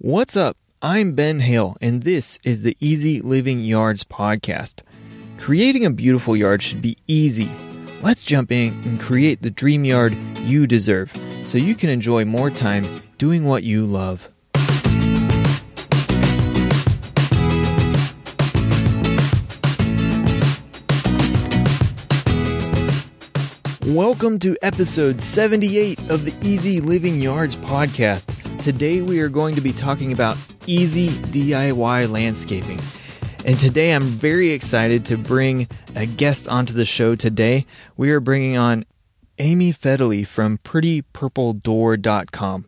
What's up? I'm Ben Hale, and this is the Easy Living Yards podcast. Creating a beautiful yard should be easy. Let's jump in and create the dream yard you deserve so you can enjoy more time doing what you love. Welcome to episode 78 of the Easy Living Yards podcast. Today we are going to be talking about easy DIY landscaping. And today I'm very excited to bring a guest onto the show today. We are bringing on Amy Fedele from prettypurpledoor.com.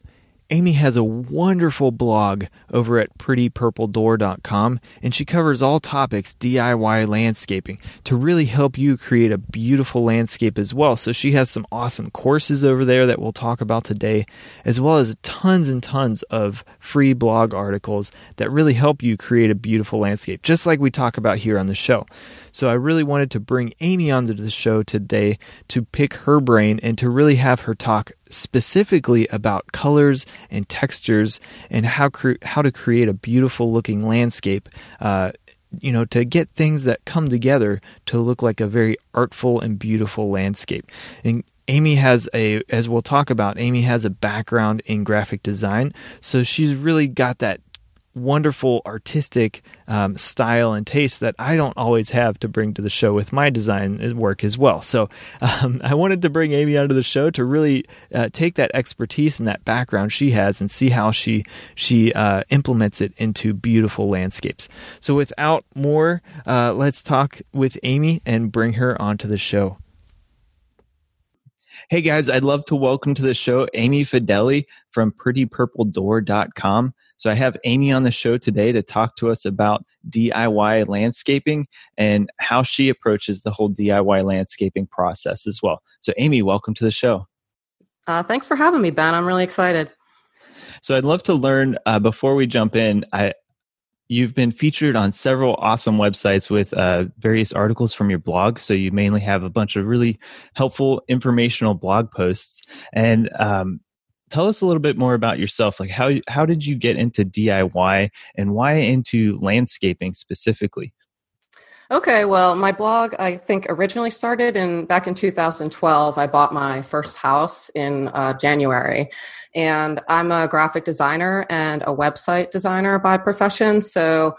Amy has a wonderful blog over at prettypurpledoor.com, and she covers all topics DIY landscaping to really help you create a beautiful landscape as well. So she has some awesome courses over there that we'll talk about today, as well as tons and tons of free blog articles that really help you create a beautiful landscape, just like we talk about here on the show. So I really wanted to bring Amy onto the show today to pick her brain and to really have her talk specifically about colors and textures and how cre- how to create a beautiful looking landscape. Uh, you know, to get things that come together to look like a very artful and beautiful landscape. And Amy has a, as we'll talk about, Amy has a background in graphic design. So she's really got that wonderful artistic um, style and taste that I don't always have to bring to the show with my design work as well. So um, I wanted to bring Amy onto the show to really uh, take that expertise and that background she has and see how she she uh, implements it into beautiful landscapes. So without more, uh, let's talk with Amy and bring her onto the show. Hey guys, I'd love to welcome to the show Amy Fedele from prettypurpledoor.com. So I have Amy on the show today to talk to us about DIY landscaping and how she approaches the whole DIY landscaping process as well. So, Amy, welcome to the show. Uh, thanks for having me, Ben. I'm really excited. So, I'd love to learn uh, before we jump in. I, you've been featured on several awesome websites with uh, various articles from your blog. So, you mainly have a bunch of really helpful, informational blog posts. And um, tell us a little bit more about yourself like how how did you get into diy and why into landscaping specifically? Okay well my blog i think originally started in back in 2012 i bought my first house in uh, january. And i'm a graphic designer and a website designer by profession. So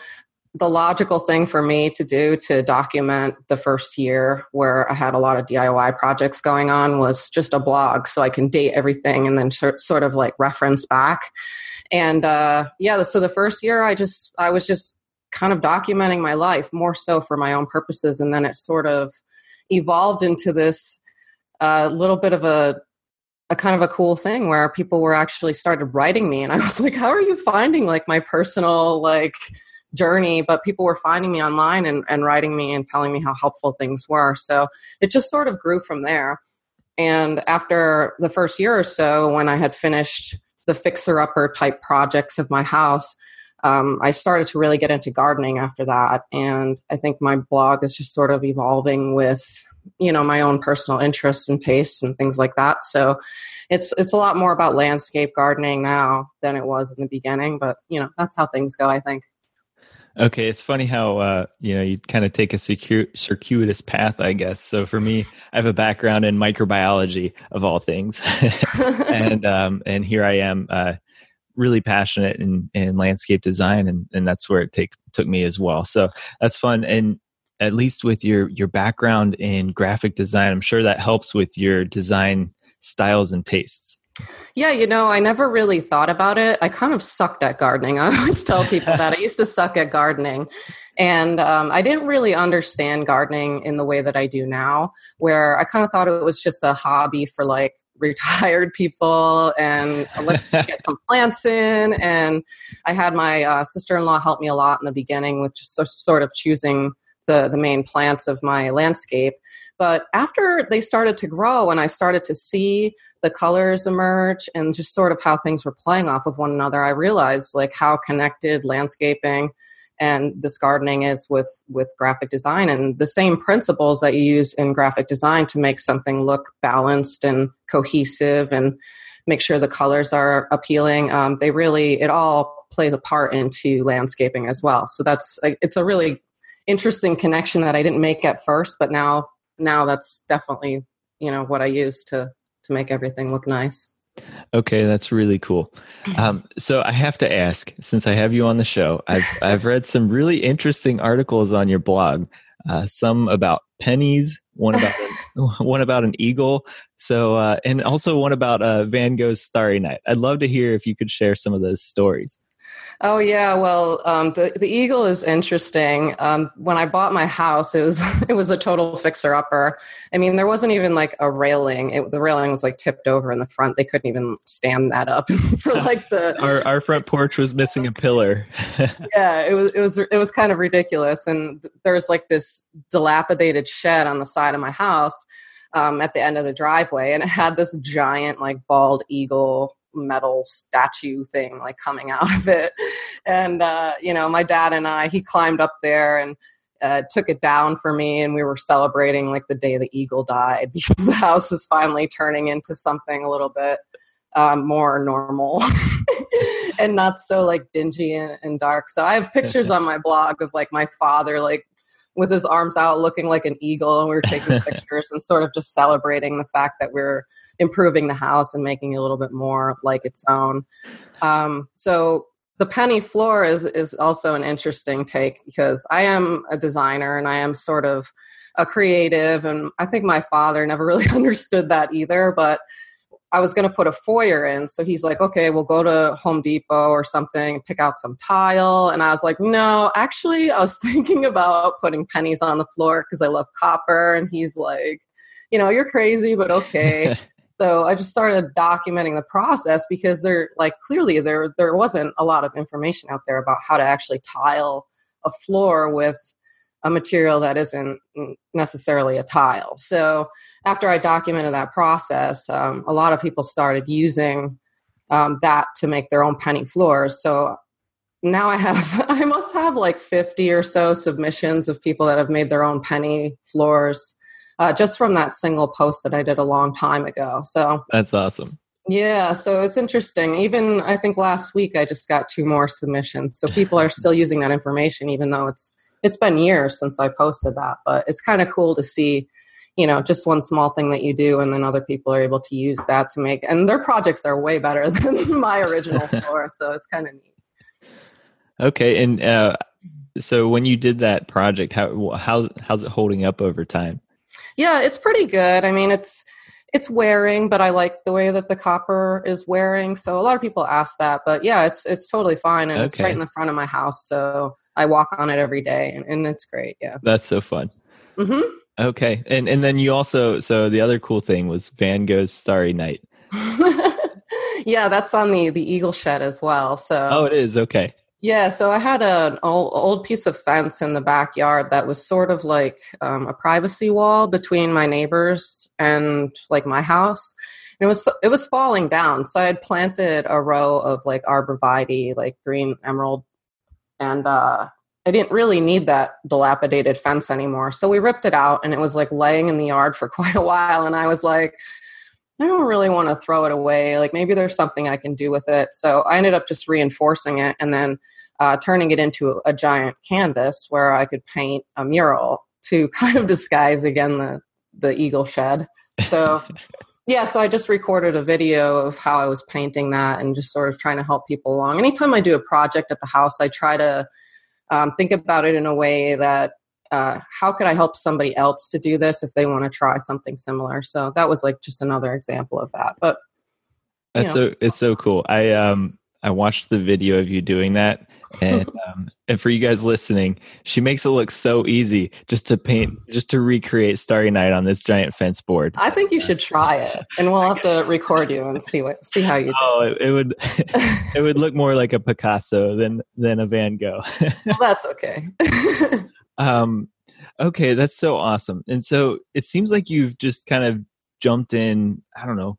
the logical thing for me to do to document the first year where I had a lot of DIY projects going on was just a blog so I can date everything and then sort of like reference back. And uh, yeah, so the first year I just, I was just kind of documenting my life more so for my own purposes. And then it sort of evolved into this uh, little bit of a, a kind of a cool thing where people were actually started writing me and I was like, how are you finding like my personal like, journey, but people were finding me online and, and writing me and telling me how helpful things were. So it just sort of grew from there. And after the first year or so, when I had finished the fixer upper type projects of my house, um, I started to really get into gardening after that. And I think my blog is just sort of evolving with you know my own personal interests and tastes and things like that so it's it's a lot more about landscape gardening now than it was in the beginning but you know that's how things go i think Okay, it's funny how uh, you know you kind of take a circuitous path, I guess. So for me, I have a background in microbiology of all things, and um, and here I am, uh, really passionate in, in landscape design, and, and that's where it take took me as well. So that's fun, and at least with your your background in graphic design, I'm sure that helps with your design styles and tastes. Yeah, you know, I never really thought about it. I kind of sucked at gardening. I always tell people that I used to suck at gardening. And um, I didn't really understand gardening in the way that I do now, where I kind of thought it was just a hobby for like retired people and let's just get some plants in. And I had my uh, sister in law help me a lot in the beginning with just sort of choosing the, the main plants of my landscape. But after they started to grow and I started to see the colors emerge and just sort of how things were playing off of one another, I realized like how connected landscaping and this gardening is with with graphic design and the same principles that you use in graphic design to make something look balanced and cohesive and make sure the colors are appealing um, they really it all plays a part into landscaping as well. So that's it's a really interesting connection that I didn't make at first, but now now that's definitely you know what I use to to make everything look nice. Okay, that's really cool. Um, so I have to ask, since I have you on the show, I've I've read some really interesting articles on your blog. Uh, some about pennies, one about one about an eagle. So uh, and also one about uh, Van Gogh's Starry Night. I'd love to hear if you could share some of those stories. Oh yeah, well, um, the the eagle is interesting. Um, when I bought my house, it was it was a total fixer upper. I mean, there wasn't even like a railing. It, the railing was like tipped over in the front. They couldn't even stand that up for like the. our our front porch was missing a pillar. yeah, it was it was it was kind of ridiculous. And there's like this dilapidated shed on the side of my house. Um, at the end of the driveway, and it had this giant, like bald eagle metal statue thing like coming out of it. And uh, you know my dad and i he climbed up there and uh, took it down for me and we were celebrating like the day the eagle died because the house is finally turning into something a little bit um, more normal and not so like dingy and, and dark. So i have pictures on my blog of like my father like with his arms out looking like an eagle and we were taking pictures and sort of just celebrating the fact that we're improving the house and making it a little bit more like its own. Um, so the penny floor is is also an interesting take because I am a designer and I am sort of a creative and I think my father never really understood that either but I was going to put a foyer in. So he's like okay we'll go to Home Depot or something pick out some tile. And I was like no actually I was thinking about putting pennies on the floor because I love copper. And he's like you know you're crazy but okay so I just started documenting the process because there, like, clearly there there wasn't a lot of information out there about how to actually tile a floor with a material that isn't necessarily a tile. So after I documented that process, um, a lot of people started using um, that to make their own penny floors. So now I have, I must have like 50 or so submissions of people that have made their own penny floors uh, just from that single post that I did a long time ago. So that's awesome. Yeah, so it's interesting. Even I think last week I just got two more submissions. So people are still using that information, even though it's it's been years since I posted that. But it's kind of cool to see, you know, just one small thing that you do, and then other people are able to use that to make. And their projects are way better than my original floor, so it's kind of neat. Okay, and uh, so when you did that project, how how how's it holding up over time? Yeah, it's pretty good. I mean, it's it's wearing, but I like the way that the copper is wearing. So a lot of people ask that, but yeah, it's it's totally fine, and okay. it's right in the front of my house. So I walk on it every day, and, and it's great. Yeah, that's so fun. Mm-hmm. Okay, and and then you also so the other cool thing was Van Gogh's Starry Night. yeah, that's on the the Eagle Shed as well. So oh, it is okay. Yeah, so I had an old, piece of fence in the backyard that was sort of like um, a privacy wall between my neighbors and like my house. And it was it was falling down, so I had planted a row of like arborvitae, like green emerald, and uh, I didn't really need that dilapidated fence anymore. So we ripped it out, and it was like laying in the yard for quite a while. And I was like, I don't really want to throw it away. Like maybe there's something I can do with it. So I ended up just reinforcing it and then uh, turning it into a, giant canvas where I could paint a mural to kind of disguise again the the eagle shed. So yeah, so I just recorded a video of how I was painting that and just sort of trying to help people along. Anytime I do a project at the house, I try to um, think about it in a way that uh, how could I help somebody else to do this if they want to try something similar? So that was like just another example of that. But that's know. so it's so cool. I um I watched the video of you doing that, and um, and for you guys listening, she makes it look so easy just to paint, just to recreate Starry Night on this giant fence board. I think you should try it, and we'll have to record you and see what see how you do. Oh, it, it would it would look more like a Picasso than than a Van Gogh. well, that's okay. Um, okay, that's so awesome. And so it seems like you've just kind of jumped in. I don't know,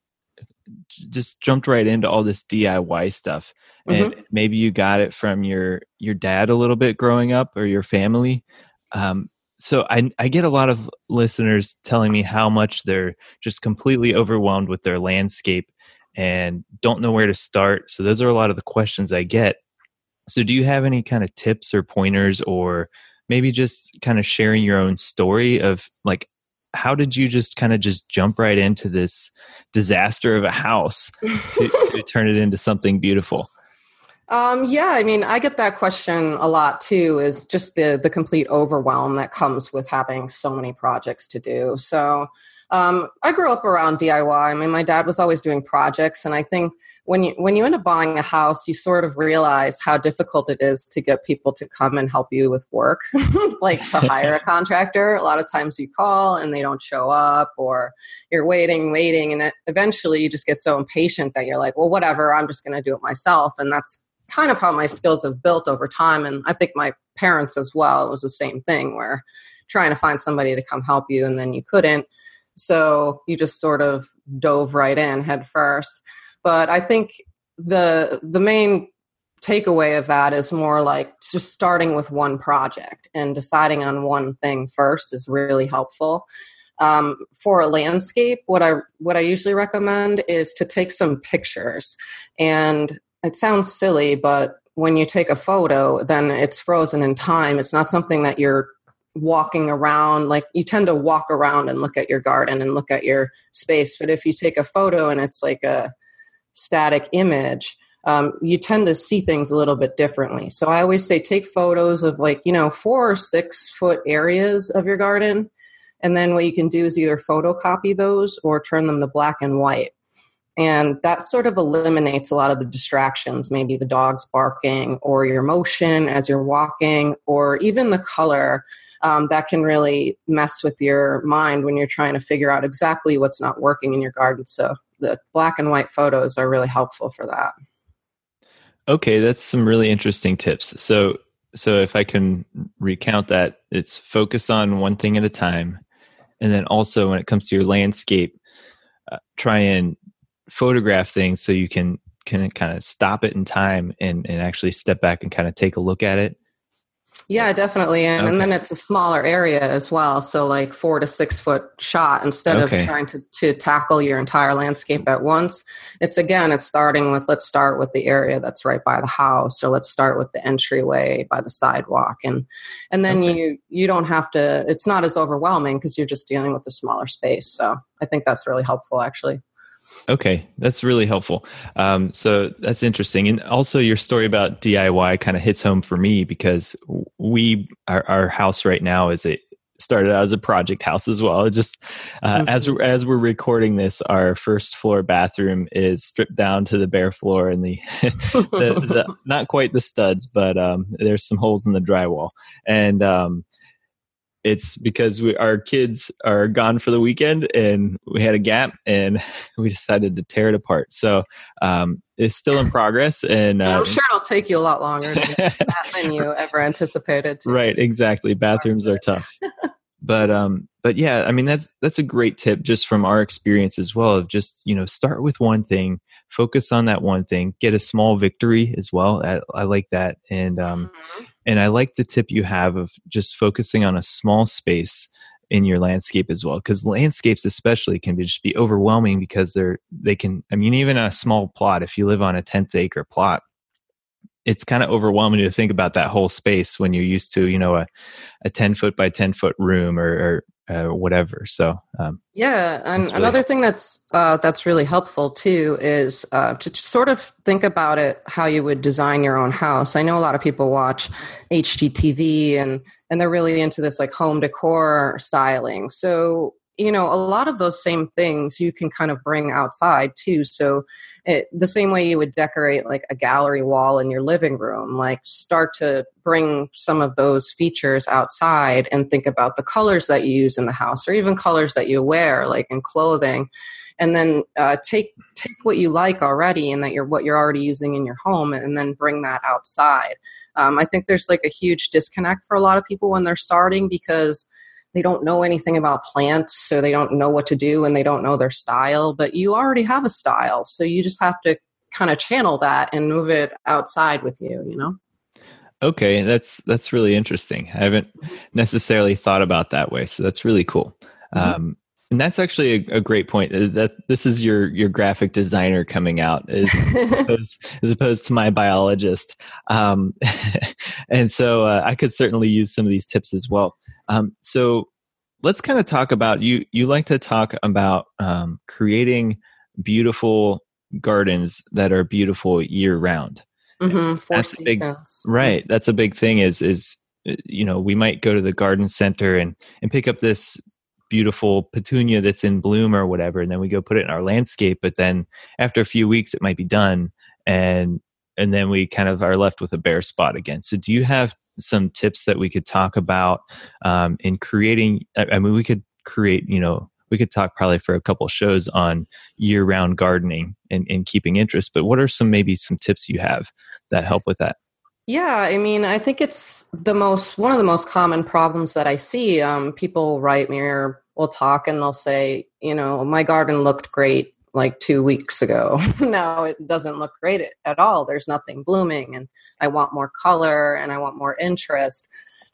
just jumped right into all this DIY stuff. And mm-hmm. maybe you got it from your your dad a little bit growing up or your family. Um, so I, I get a lot of listeners telling me how much they're just completely overwhelmed with their landscape and don't know where to start. So those are a lot of the questions I get. so do you have any kind of tips or pointers or maybe just kind of sharing your own story of like how did you just kind of just jump right into this disaster of a house to, to turn it into something beautiful um, yeah, I mean, I get that question a lot too. Is just the the complete overwhelm that comes with having so many projects to do. So, um, I grew up around DIY. I mean, my dad was always doing projects, and I think when you when you end up buying a house, you sort of realize how difficult it is to get people to come and help you with work, like to hire a contractor. A lot of times you call and they don't show up, or you're waiting, waiting, and it, eventually you just get so impatient that you're like, well, whatever, I'm just going to do it myself, and that's kind of how my skills have built over time. And I think my parents as well, it was the same thing where trying to find somebody to come help you and then you couldn't. So you just sort of dove right in head first. But I think the the main takeaway of that is more like just starting with one project and deciding on one thing first is really helpful. Um, for a landscape, what I what I usually recommend is to take some pictures and it sounds silly, but when you take a photo, then it's frozen in time. It's not something that you're walking around. Like you tend to walk around and look at your garden and look at your space. But if you take a photo and it's like a static image, um, you tend to see things a little bit differently. So I always say take photos of like, you know, four or six foot areas of your garden. And then what you can do is either photocopy those or turn them to black and white. And that sort of eliminates a lot of the distractions, maybe the dog's barking or your motion as you're walking, or even the color um, that can really mess with your mind when you're trying to figure out exactly what's not working in your garden. So the black and white photos are really helpful for that. Okay, that's some really interesting tips. So, so if I can recount that, it's focus on one thing at a time, and then also when it comes to your landscape, uh, try and photograph things so you can can kind of stop it in time and and actually step back and kind of take a look at it yeah definitely and, okay. and then it's a smaller area as well so like four to six foot shot instead okay. of trying to, to tackle your entire landscape at once it's again it's starting with let's start with the area that's right by the house or let's start with the entryway by the sidewalk and and then okay. you you don't have to it's not as overwhelming because you're just dealing with a smaller space so i think that's really helpful actually Okay, that's really helpful. Um, so that's interesting, and also your story about DIY kind of hits home for me because we our, our house right now is a started out as a project house as well. It Just uh, as as we're recording this, our first floor bathroom is stripped down to the bare floor and the, the, the not quite the studs, but um, there's some holes in the drywall. And um, it's because we, our kids are gone for the weekend and we had a gap and we decided to tear it apart. So um, it's still in progress. And uh, I'm sure it'll take you a lot longer than, than you ever anticipated. Right, exactly. Bathrooms are tough. but um, but yeah, I mean that's that's a great tip just from our experience as well of just you know start with one thing focus on that one thing get a small victory as well i, I like that and um mm-hmm. And i like the tip you have of just focusing on a small space in your landscape as well because landscapes especially can be just be overwhelming because they're they can i mean even a small plot if you live on a 10th acre plot it's kind of overwhelming to think about that whole space when you're used to you know a, a 10 foot by 10 foot room or, or uh, whatever. So um, yeah, and really another thing that's uh, that's really helpful too is uh, to sort of think about it how you would design your own house. I know a lot of people watch HGTV and and they're really into this like home decor styling. So you know a lot of those same things you can kind of bring outside too. So it, the same way you would decorate like a gallery wall in your living room like start to bring some of those features outside and think about the colors that you use in the house or even colors that you wear like in clothing. And then uh, take take what you like already and that you're what you're already using in your home and then bring that outside. Um, i think there's like a huge disconnect for a lot of people when they're starting because they don't know anything about plants, so they don't know what to do and they don't know their style, but you already have a style. So you just have to kind of channel that and move it outside with you, you know? Okay, that's that's really interesting. I haven't necessarily thought about that way, so that's really cool. Mm-hmm. Um, and that's actually a, a, great point. Uh, that this is your your graphic designer coming out, as, opposed, as opposed to my biologist. Um, and so uh, I could certainly use some of these tips as well. Um, so let's kind of talk about you. You like to talk about um, creating beautiful gardens that are beautiful year round. Mm-hmm, that's big, right. That's a big thing. Is is uh, you know we might go to the garden center and and pick up this beautiful petunia that's in bloom or whatever and then we go put it in our landscape but then after a few weeks it might be done and and then we kind of are left with a bare spot again so do you have some tips that we could talk about um, in creating i mean we could create you know we could talk probably for a couple shows on year-round gardening and, and keeping interest but what are some maybe some tips you have that help with that yeah, I mean, I think it's the most one of the most common problems that I see. Um, people write me or will talk and they'll say, you know, my garden looked great like two weeks ago. now it doesn't look great at all. There's nothing blooming, and I want more color and I want more interest.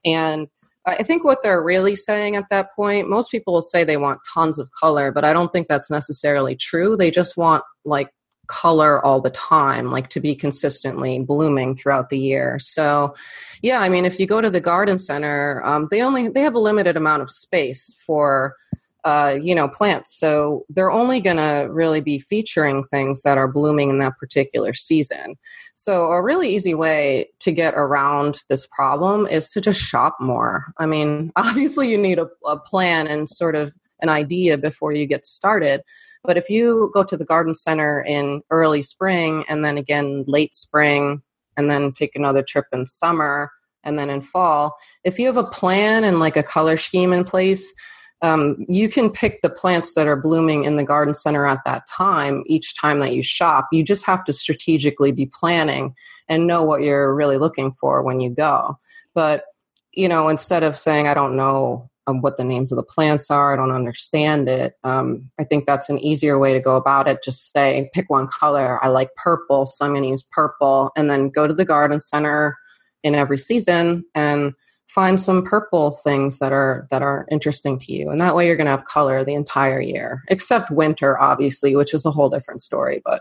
And I think what they're really saying at that point, most people will say they want tons of color, but I don't think that's necessarily true. They just want like color all the time, like to be consistently blooming throughout the year. So, yeah, I mean, if you go to the garden center, um, they only they have a limited amount of space for uh, you know plants, so they're only going to really be featuring things that are blooming in that particular season. So, a really easy way to get around this problem is to just shop more. I mean, obviously, you need a, a plan and sort of an idea before you get started. But if you go to the garden center in early spring and then again late spring and then take another trip in summer and then in fall, if you have a plan and like a color scheme in place, um, you can pick the plants that are blooming in the garden center at that time each time that you shop. You just have to strategically be planning and know what you're really looking for when you go. But, you know, instead of saying, I don't know um, what the names of the plants are. I don't understand it. Um, I think that's an easier way to go about it. Just say, pick one color. I like purple, so I'm going to use purple. And then go to the garden center in every season and find some purple things that are that are interesting to you and that way you're going to have color the entire year except winter obviously which is a whole different story but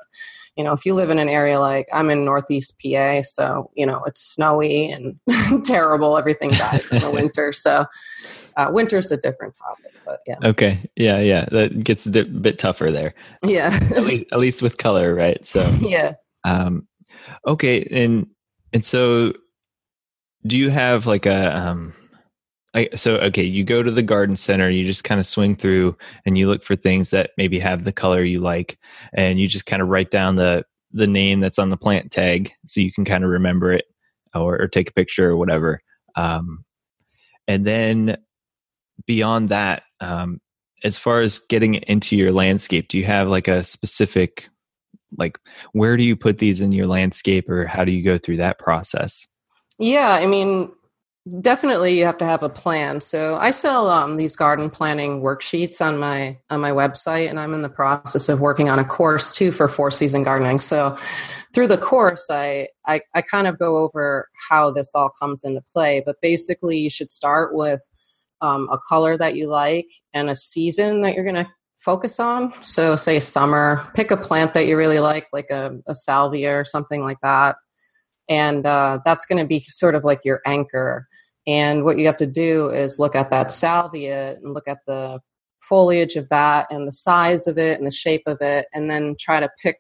you know if you live in an area like i'm in northeast pa so you know it's snowy and terrible everything dies in the winter so uh, winter's a different topic, but yeah. Okay. Yeah, yeah. That gets a bit tougher there. Yeah. at, least, at least with color, right? So yeah. Um, okay, and and so do you have like a um, I, so okay, you go to the garden center, you just kind of swing through and you look for things that maybe have the color you like, and you just kind of write down the the name that's on the plant tag so you can kind of remember it or, or take a picture or whatever. Um, and then beyond that, um, as far as getting into your landscape, do you have like a specific, like, where do you put these in your landscape or how do you go through that process? Yeah, I mean, definitely you have to have a plan so i sell um, these garden planning worksheets on my on my website and i'm in the process of working on a course too for four season gardening so through the course I, I i kind of go over how this all comes into play but basically you should start with um, a color that you like and a season that you're going to focus on. So, say summer, pick a plant that you really like, like a, a salvia or something like that. And uh, that's going to be sort of like your anchor. And what you have to do is look at that salvia and look at the foliage of that and the size of it and the shape of it, and then try to pick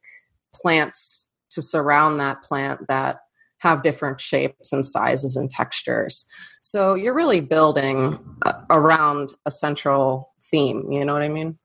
plants to surround that plant that have different shapes and sizes and textures. So you're really building uh, around a central theme. You know what I mean?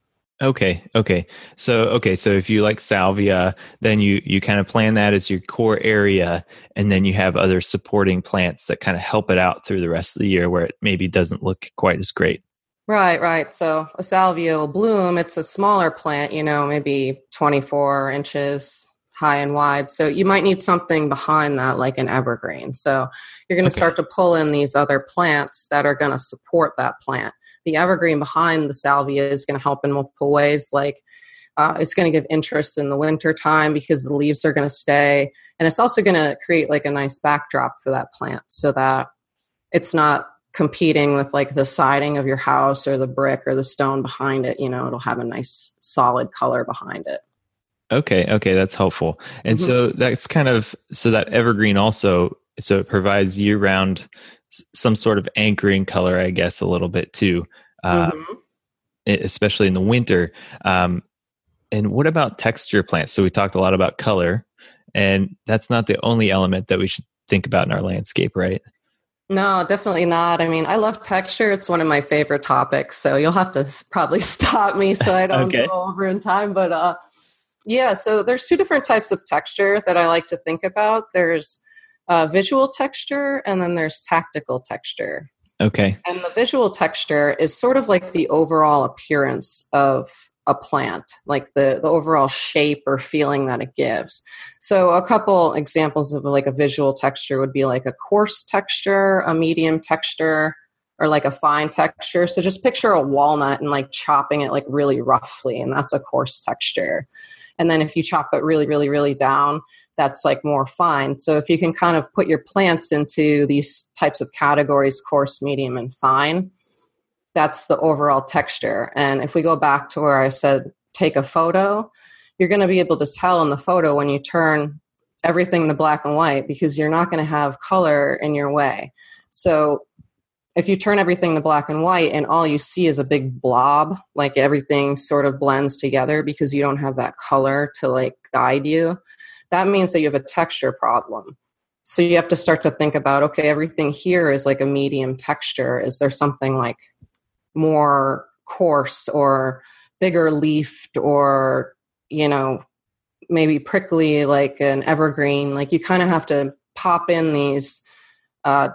Okay. Okay. So okay. So if you like salvia, then you you kind of plan that as your core area, and then you have other supporting plants that kind of help it out through the rest of the year, where it maybe doesn't look quite as great. Right. Right. So a salvia will bloom. It's a smaller plant. You know, maybe 24 inches high and wide. So you might need something behind that, like an evergreen. So you're going to okay. start to pull in these other plants that are going to support that plant. The evergreen behind the salvia is going to help in multiple ways, like uh, it's going to give interest in the winter time because the leaves are going to stay, and it's also going to create like a nice backdrop for that plant, so that it's not competing with like the siding of your house or the brick or the stone behind it, you know, it'll have a nice solid color behind it. Okay, okay, that's helpful. And mm-hmm. so that's kind of so that evergreen also so it provides year round some sort of anchoring color, I guess, a little bit too, uh, mm-hmm. especially in the winter. Um, and what about texture plants? So we talked a lot about color, and that's not the only element that we should think about in our landscape, right? No, definitely not. I mean, I love texture. It's one of my favorite topics. So you'll have to probably stop me so I don't okay. go over in time. But uh, yeah, so there's two different types of texture that I like to think about. There's uh, visual texture and then there's tactical texture. Okay. And the visual texture is sort of like the overall appearance of a plant, like the, the overall shape or feeling that it gives. So, a couple examples of like a visual texture would be like a coarse texture, a medium texture, or like a fine texture. So, just picture a walnut and like chopping it like really roughly, and that's a coarse texture. And then if you chop it really, really, really down, that's like more fine. So, if you can kind of put your plants into these types of categories coarse, medium, and fine that's the overall texture. And if we go back to where I said take a photo, you're going to be able to tell in the photo when you turn everything to black and white because you're not going to have color in your way. So if you turn everything to black and white and all you see is a big blob, like everything sort of blends together because you don't have that color to like guide you, that means that you have a texture problem. So you have to start to think about okay, everything here is like a medium texture. Is there something like more coarse or bigger leafed or you know maybe prickly like an evergreen like you kind of have to pop in these uh,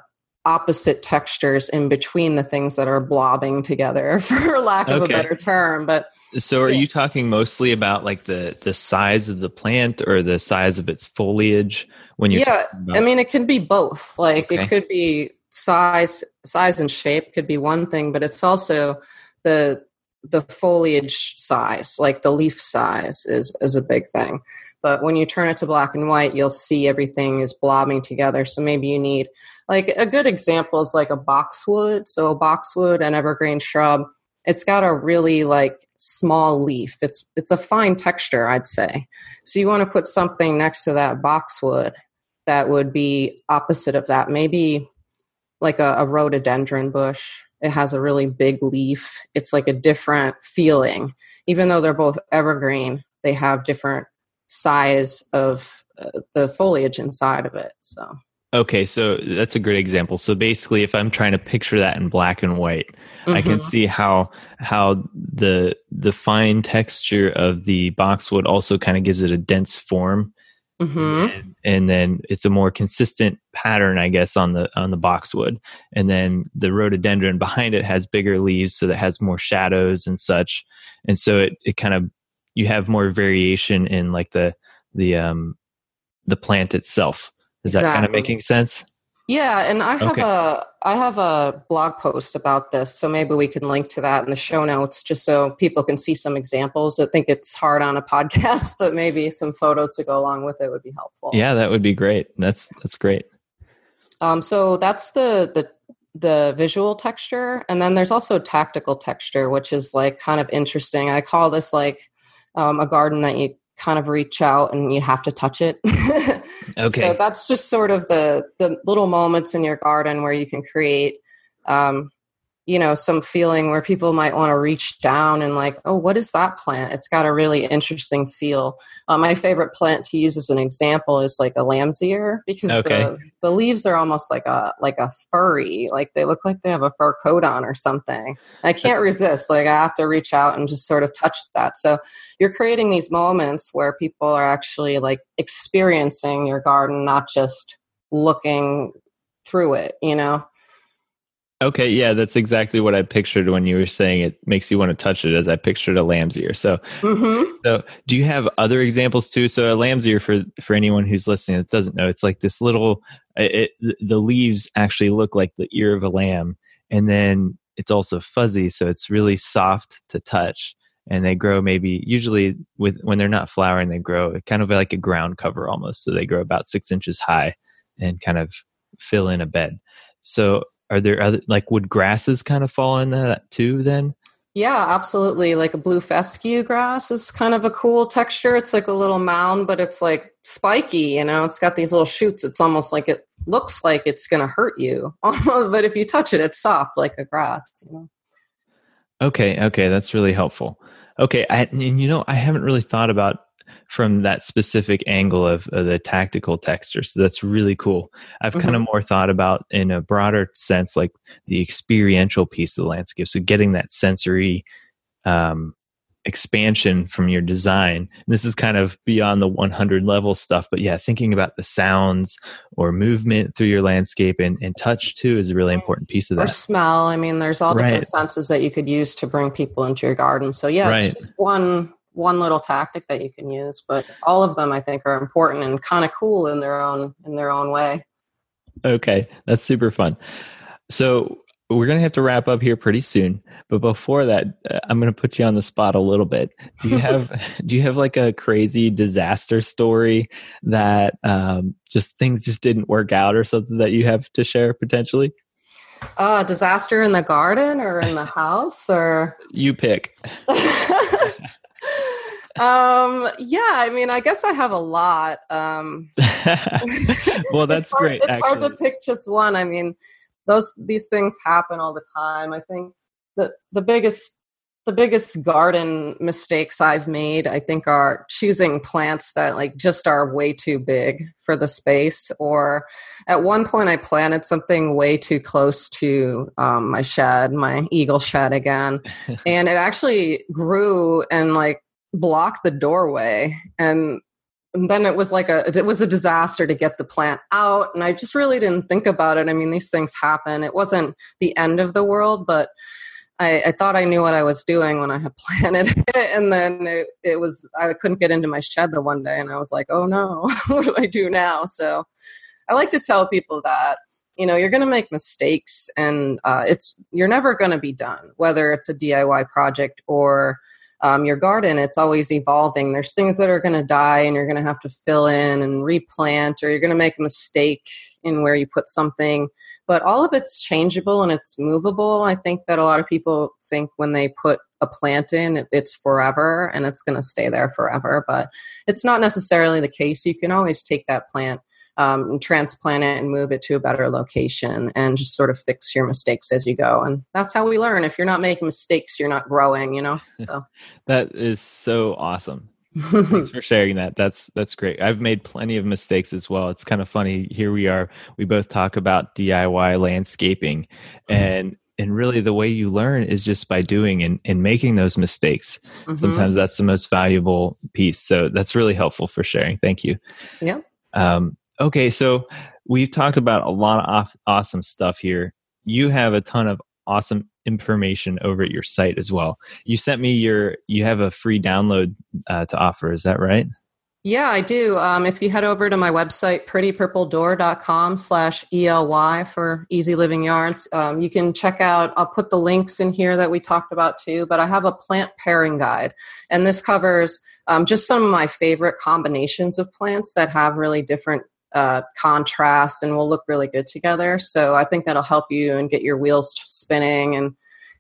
opposite textures in between the things that are blobbing together for lack of okay. a better term but so are yeah. you talking mostly about like the the size of the plant or the size of its foliage when you yeah i mean it can be both like okay. it could be size size and shape could be one thing but it's also the the foliage size like the leaf size is is a big thing but when you turn it to black and white you'll see everything is blobbing together so maybe you need like a good example is like a boxwood so a boxwood an evergreen shrub it's got a really like small leaf it's it's a fine texture i'd say so you want to put something next to that boxwood that would be opposite of that maybe like a, a rhododendron bush. It has a really big leaf. It's like a different feeling. Even though they're both evergreen, they have different size of uh, the foliage inside of it. So Okay, so that's a great example. So basically, if I'm trying to picture that in black and white, mm-hmm. I can mm-hmm. see how how the the fine texture of the boxwood also kind of gives it a dense form, Mm-hmm. And, and, then it's a more consistent pattern, I guess, on the on the boxwood. And then the rhododendron behind it has bigger leaves, so that has more shadows and such. And so it, it kind of you have more variation in like the the um the plant itself. Is exactly. that kind of making sense? Yeah, and I have okay. a I have a blog post about this, so maybe we can link to that in the show notes, just so people can see some examples. I think it's hard on a podcast, but maybe some photos to go along with it would be helpful. Yeah, that would be great. That's that's great. Um, so that's the the the visual texture, and then there's also tactical texture, which is like kind of interesting. I call this like um, a garden that you kind of reach out and you have to touch it. okay. So that's just sort of the the little moments in your garden where you can create um, you know some feeling where people might want to reach down and like oh what is that plant? It's got a really interesting feel. Uh, my favorite plant to use as an example is like a lamb's ear because okay. the, the leaves are almost like a like a furry like they look like they have a fur coat on or something. I can't resist like i have to reach out and just sort of touch that. So you're creating these moments where people are actually like experiencing your garden not just looking through it you know Okay, yeah, that's exactly what I pictured when you were saying it makes you want to touch it. As I pictured a lamb's ear. So, mm-hmm. so do you have other examples too? So, a lamb's ear for for anyone who's listening that doesn't know, it's like this little. It, the leaves actually look like the ear of a lamb, and then it's also fuzzy, so it's really soft to touch. And they grow maybe usually with when they're not flowering, they grow kind of like a ground cover almost. So they grow about six inches high and kind of fill in a bed. So are there other like would grasses kind of fall in that too then? Yeah, absolutely. Like a blue fescue grass is kind of a cool texture. It's like a little mound, but it's like spiky, you know, it's got these little shoots. It's almost like it looks like it's going to hurt you. but if you touch it, it's soft like a grass, you know. Okay, okay, that's really helpful. Okay, I, and you know, I haven't really thought about from that specific angle of, of the tactical texture. So that's really cool. I've mm-hmm. kind of more thought about in a broader sense, like the experiential piece of the landscape. So getting that sensory um, expansion from your design. And this is kind of beyond the 100 level stuff, but yeah, thinking about the sounds or movement through your landscape and, and touch too is a really important piece of that. Or smell. I mean, there's all different senses that you could use to bring people into your garden. So yeah, right. it's just one one little tactic that you can use, but all of them I think are important and kind of cool in their own in their own way. Okay, that's super fun. So we're going to have to wrap up here pretty soon, but before that, uh, I'm going to put you on the spot a little bit. Do you have do you have like a crazy disaster story that um, just things just didn't work out or something that you have to share potentially? Uh, disaster in the garden or in the house or you pick. Um yeah i mean i guess i have a lot um. Well that's it's hard, great it's actually. hard to pick just one. I mean those these things happen all the time. I think the the biggest the biggest garden mistakes i've made i think are choosing plants that like just are way too big for the space or at one point i planted something way too close to um, my shed my eagle shed again and it actually grew and like blocked the doorway and and then it was like a it was a disaster to get the plant out and i just really didn't think about it. I mean these things happen. It wasn't the end of the world but i, I thought i knew what i was doing when i had planted it and then it, it was i couldn't get into my shed the one day and i was like oh no. What do i do now? So i like to tell people that you know you're going to make mistakes and uh, it's you're never going to be done whether it's a diy project or um, your garden, it's always evolving. There's things that are going to die and you're going to have to fill in and replant, or you're going to make a mistake in where you put something. But all of it's changeable and it's movable. I think that a lot of people think when they put a plant in, it's forever and it's going to stay there forever. But it's not necessarily the case. You can always take that plant um, and transplant it and move it to a better location and just sort of fix your mistakes as you go. And that's how we learn. If you're not making mistakes, you're not growing, you know? So that is so awesome. Thanks for sharing that. That's that's great. I've made plenty of mistakes as well. It's kind of funny. Here we are. We both talk about DIY landscaping and and really the way you learn is just by doing and, and making those mistakes. Mm-hmm. Sometimes that's the most valuable piece. So that's really helpful for sharing. Thank you. Yeah. Um, Okay, so we've talked about a lot of awesome stuff here. You have a ton of awesome information over at your site as well. You sent me your, you have a free download uh, to offer. Is that right? Yeah, I do. Um, if you head over to my website, prettypurpledoor.com slash ELY for Easy Living Yards, um, you can check out, I'll put the links in here that we talked about too, but I have a plant pairing guide. And this covers um, just some of my favorite combinations of plants that have really different uh, contrast and will look really good together. So I think that'll help you and get your wheels spinning and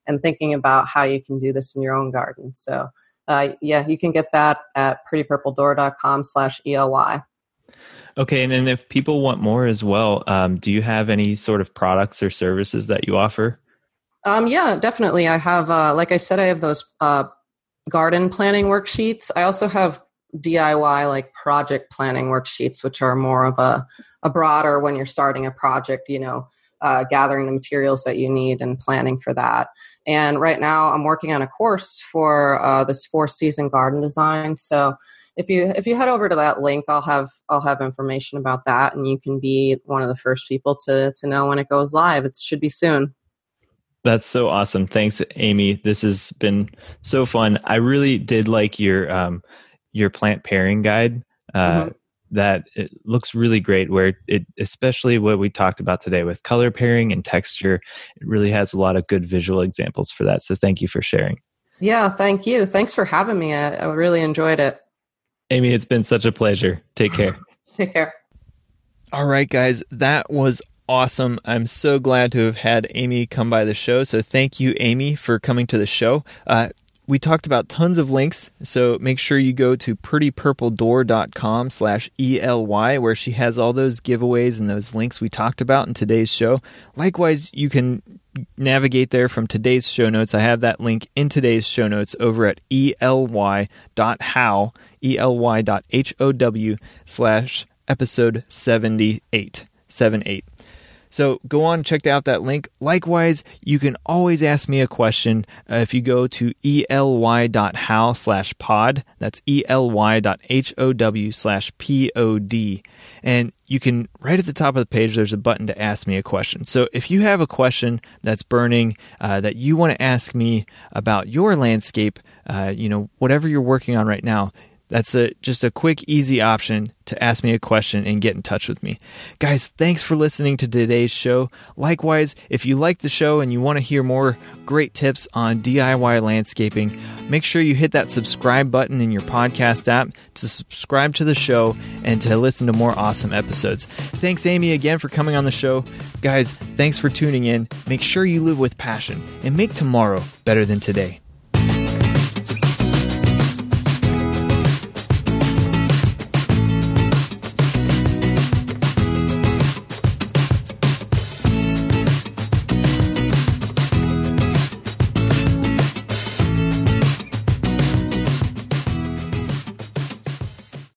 and thinking about how you can do this in your own garden. So uh, yeah, you can get that at prettypurpledoor.com slash ELY. Okay, and then if people want more as well, um, do you have any sort of products or services that you offer? Um, yeah, definitely. I have, uh, like I said, I have those uh, garden planning worksheets. I also have DIY like project planning worksheets, which are more of a, a broader when you're starting a project, you know, uh, gathering the materials that you need and planning for that. And right now, I'm working on a course for uh, this four season garden design. So if you if you head over to that link, I'll have I'll have information about that, and you can be one of the first people to to know when it goes live. It should be soon. That's so awesome. Thanks, Amy. This has been so fun. I really did like your um, your plant pairing guide uh, mm-hmm. that it looks really great where it especially what we talked about today with color pairing and texture it really has a lot of good visual examples for that so thank you for sharing yeah thank you thanks for having me i, I really enjoyed it amy it's been such a pleasure take care take care all right guys that was awesome. I'm so glad to have had Amy come by the show. So thank you, Amy, for coming to the show. Uh, we talked about tons of links, so make sure you go to prettypurpledoor.com slash ELY where she has all those giveaways and those links we talked about in today's show. Likewise, you can navigate there from today's show notes. I have that link in today's show notes over at ely.how, ely.how slash episode 78, 78. So go on, check out that link. Likewise, you can always ask me a question uh, if you go to ely.how slash pod. That's ely.how slash pod. And you can, right at the top of the page, there's a button to ask me a question. So if you have a question that's burning uh, that you want to ask me about your landscape, uh, you know, whatever you're working on right now, that's a just a quick, easy option to ask me a question and get in touch with me. Guys, thanks for listening to today's show. Likewise, if you like the show and you want to hear more great tips on DIY landscaping, make sure you hit that subscribe button in your podcast app to subscribe to the show and to listen to more awesome episodes. Thanks, Amy, again for coming on the show. Guys, thanks for tuning in. Make sure you live with passion and make tomorrow better than today.